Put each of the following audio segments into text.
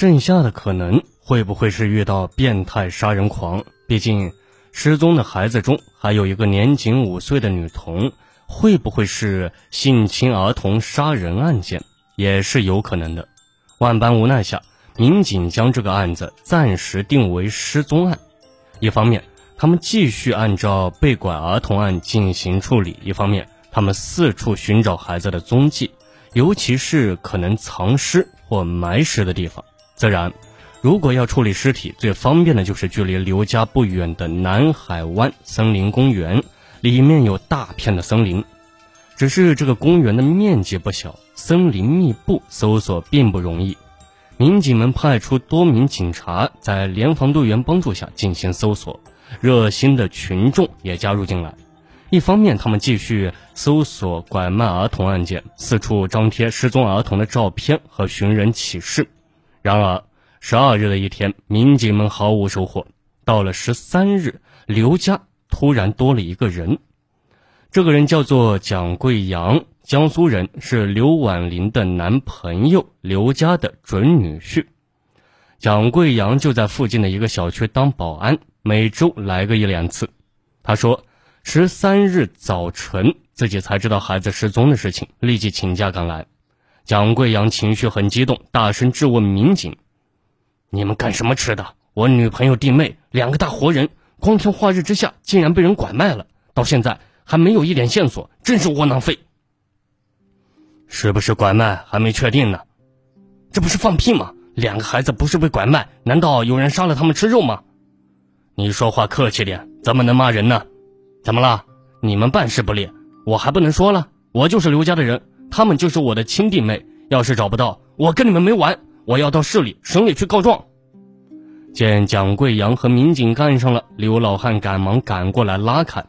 剩下的可能会不会是遇到变态杀人狂？毕竟失踪的孩子中还有一个年仅五岁的女童，会不会是性侵儿童杀人案件？也是有可能的。万般无奈下，民警将这个案子暂时定为失踪案。一方面，他们继续按照被拐儿童案进行处理；一方面，他们四处寻找孩子的踪迹，尤其是可能藏尸或埋尸的地方。自然，如果要处理尸体，最方便的就是距离刘家不远的南海湾森林公园，里面有大片的森林。只是这个公园的面积不小，森林密布，搜索并不容易。民警们派出多名警察，在联防队员帮助下进行搜索，热心的群众也加入进来。一方面，他们继续搜索拐卖儿童案件，四处张贴失踪儿童的照片和寻人启事。然而，十二日的一天，民警们毫无收获。到了十三日，刘家突然多了一个人。这个人叫做蒋贵阳，江苏人，是刘婉玲的男朋友，刘家的准女婿。蒋贵阳就在附近的一个小区当保安，每周来个一两次。他说，十三日早晨自己才知道孩子失踪的事情，立即请假赶来。蒋贵阳情绪很激动，大声质问民警：“你们干什么吃的？我女朋友弟妹两个大活人，光天化日之下竟然被人拐卖了，到现在还没有一点线索，真是窝囊废。是不是拐卖还没确定呢？这不是放屁吗？两个孩子不是被拐卖，难道有人杀了他们吃肉吗？你说话客气点，怎么能骂人呢？怎么了？你们办事不力，我还不能说了？我就是刘家的人。”他们就是我的亲弟妹，要是找不到，我跟你们没完！我要到市里、省里去告状。见蒋贵阳和民警干上了，刘老汉赶忙赶过来拉开。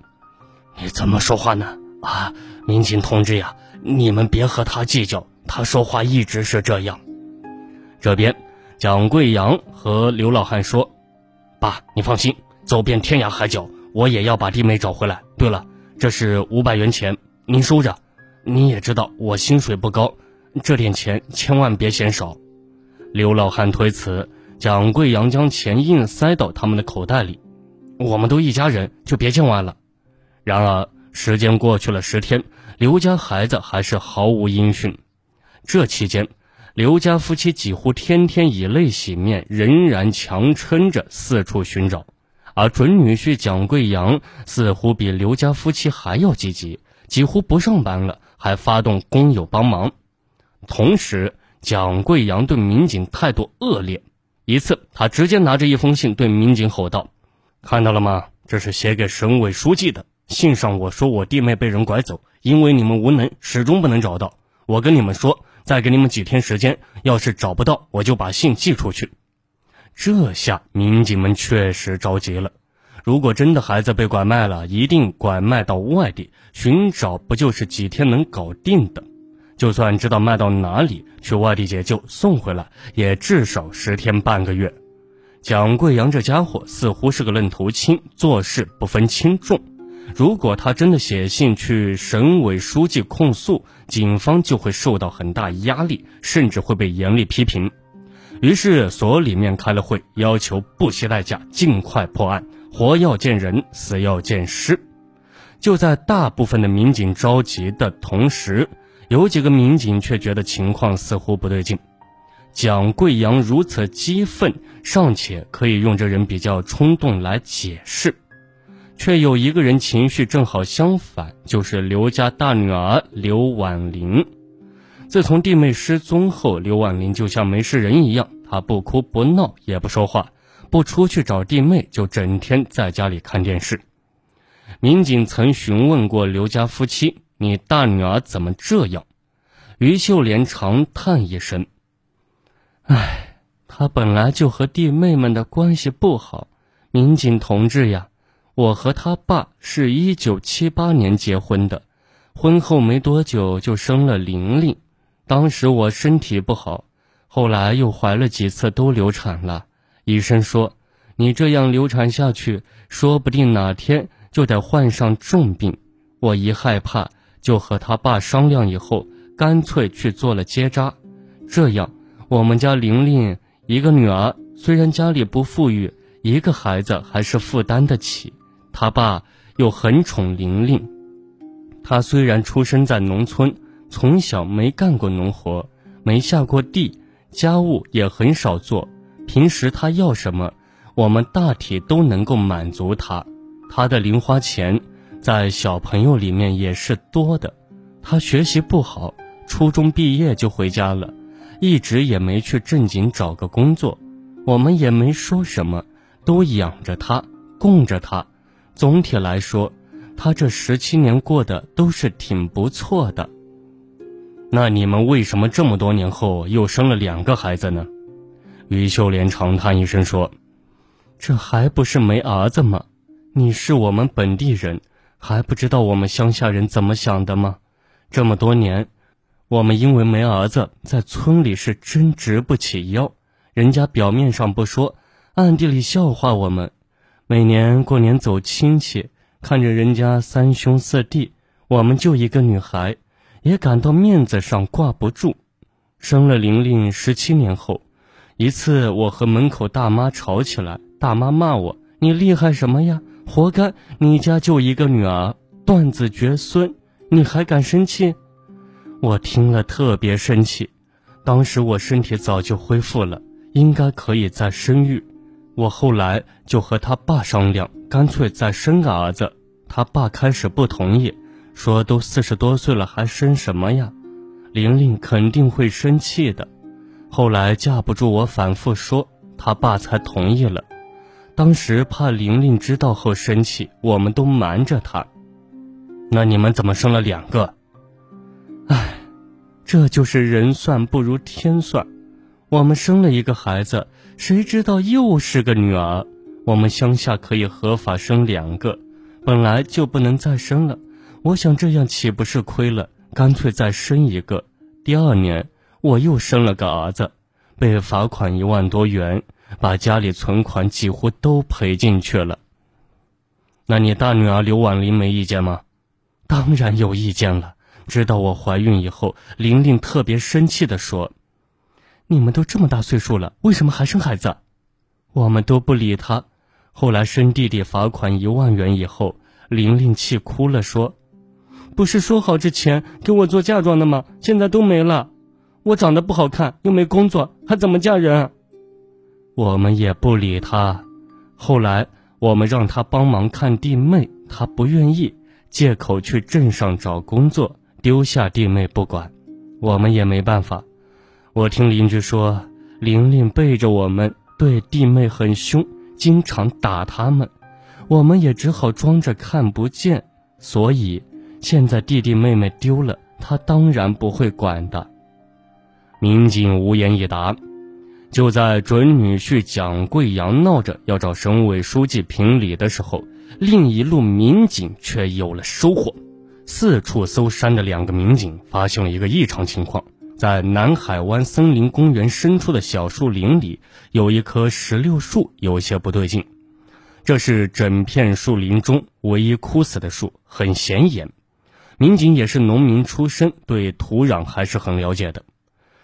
你怎么说话呢？啊，民警同志呀，你们别和他计较，他说话一直是这样。这边，蒋贵阳和刘老汉说：“爸，你放心，走遍天涯海角，我也要把弟妹找回来。对了，这是五百元钱，您收着。”你也知道我薪水不高，这点钱千万别嫌少。刘老汉推辞，蒋贵阳将钱硬塞到他们的口袋里。我们都一家人，就别见外了。然而时间过去了十天，刘家孩子还是毫无音讯。这期间，刘家夫妻几乎天天以泪洗面，仍然强撑着四处寻找。而准女婿蒋贵阳似乎比刘家夫妻还要积极，几乎不上班了。还发动工友帮忙，同时蒋贵阳对民警态度恶劣。一次，他直接拿着一封信对民警吼道：“看到了吗？这是写给省委书记的信上，我说我弟妹被人拐走，因为你们无能，始终不能找到。我跟你们说，再给你们几天时间，要是找不到，我就把信寄出去。”这下民警们确实着急了。如果真的孩子被拐卖了，一定拐卖到外地寻找，不就是几天能搞定的？就算知道卖到哪里，去外地解救送回来，也至少十天半个月。蒋贵阳这家伙似乎是个愣头青，做事不分轻重。如果他真的写信去省委书记控诉，警方就会受到很大压力，甚至会被严厉批评。于是所里面开了会，要求不惜代价尽快破案。活要见人，死要见尸。就在大部分的民警着急的同时，有几个民警却觉得情况似乎不对劲。蒋贵阳如此激愤，尚且可以用这人比较冲动来解释，却有一个人情绪正好相反，就是刘家大女儿刘婉玲。自从弟妹失踪后，刘婉玲就像没事人一样，她不哭不闹，也不说话。不出去找弟妹，就整天在家里看电视。民警曾询问过刘家夫妻：“你大女儿怎么这样？”于秀莲长叹一声：“唉，她本来就和弟妹们的关系不好。民警同志呀，我和他爸是一九七八年结婚的，婚后没多久就生了玲玲。当时我身体不好，后来又怀了几次，都流产了。”医生说：“你这样流产下去，说不定哪天就得患上重病。”我一害怕，就和他爸商量，以后干脆去做了结扎。这样，我们家玲玲一个女儿，虽然家里不富裕，一个孩子还是负担得起。他爸又很宠玲玲，他虽然出生在农村，从小没干过农活，没下过地，家务也很少做。平时他要什么，我们大体都能够满足他。他的零花钱在小朋友里面也是多的。他学习不好，初中毕业就回家了，一直也没去正经找个工作。我们也没说什么，都养着他，供着他。总体来说，他这十七年过得都是挺不错的。那你们为什么这么多年后又生了两个孩子呢？于秀莲长叹一声说：“这还不是没儿子吗？你是我们本地人，还不知道我们乡下人怎么想的吗？这么多年，我们因为没儿子，在村里是真直不起腰。人家表面上不说，暗地里笑话我们。”每年过年走亲戚，看着人家三兄四弟，我们就一个女孩，也感到面子上挂不住。生了玲玲十七年后，一次我和门口大妈吵起来，大妈骂我：“你厉害什么呀？活该！你家就一个女儿，断子绝孙，你还敢生气？”我听了特别生气。当时我身体早就恢复了，应该可以再生育。我后来就和他爸商量，干脆再生个儿子。他爸开始不同意，说都四十多岁了还生什么呀？玲玲肯定会生气的。后来架不住我反复说，他爸才同意了。当时怕玲玲知道后生气，我们都瞒着她。那你们怎么生了两个？唉，这就是人算不如天算。我们生了一个孩子。谁知道又是个女儿？我们乡下可以合法生两个，本来就不能再生了。我想这样岂不是亏了？干脆再生一个。第二年我又生了个儿子，被罚款一万多元，把家里存款几乎都赔进去了。那你大女儿刘婉玲没意见吗？当然有意见了。知道我怀孕以后，玲玲特别生气地说。你们都这么大岁数了，为什么还生孩子？我们都不理她。后来生弟弟罚款一万元以后，玲玲气哭了，说：“不是说好这钱给我做嫁妆的吗？现在都没了。我长得不好看，又没工作，还怎么嫁人？”我们也不理他。后来我们让他帮忙看弟妹，他不愿意，借口去镇上找工作，丢下弟妹不管。我们也没办法。我听邻居说，玲玲背着我们，对弟妹很凶，经常打他们。我们也只好装着看不见。所以，现在弟弟妹妹丢了，他当然不会管的。民警无言以答。就在准女婿蒋贵阳闹着要找省委书记评理的时候，另一路民警却有了收获。四处搜山的两个民警发现了一个异常情况。在南海湾森林公园深处的小树林里，有一棵石榴树有些不对劲。这是整片树林中唯一枯死的树，很显眼。民警也是农民出身，对土壤还是很了解的。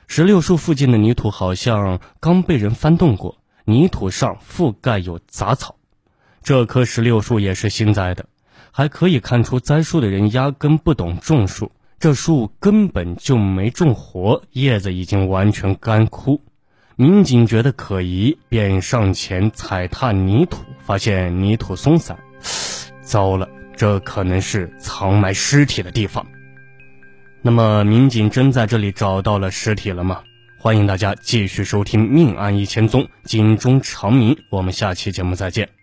石榴树附近的泥土好像刚被人翻动过，泥土上覆盖有杂草。这棵石榴树也是新栽的，还可以看出栽树的人压根不懂种树。这树根本就没种活，叶子已经完全干枯。民警觉得可疑，便上前踩踏泥土，发现泥土松散。糟了，这可能是藏埋尸体的地方。那么，民警真在这里找到了尸体了吗？欢迎大家继续收听《命案一千宗》，警钟长鸣。我们下期节目再见。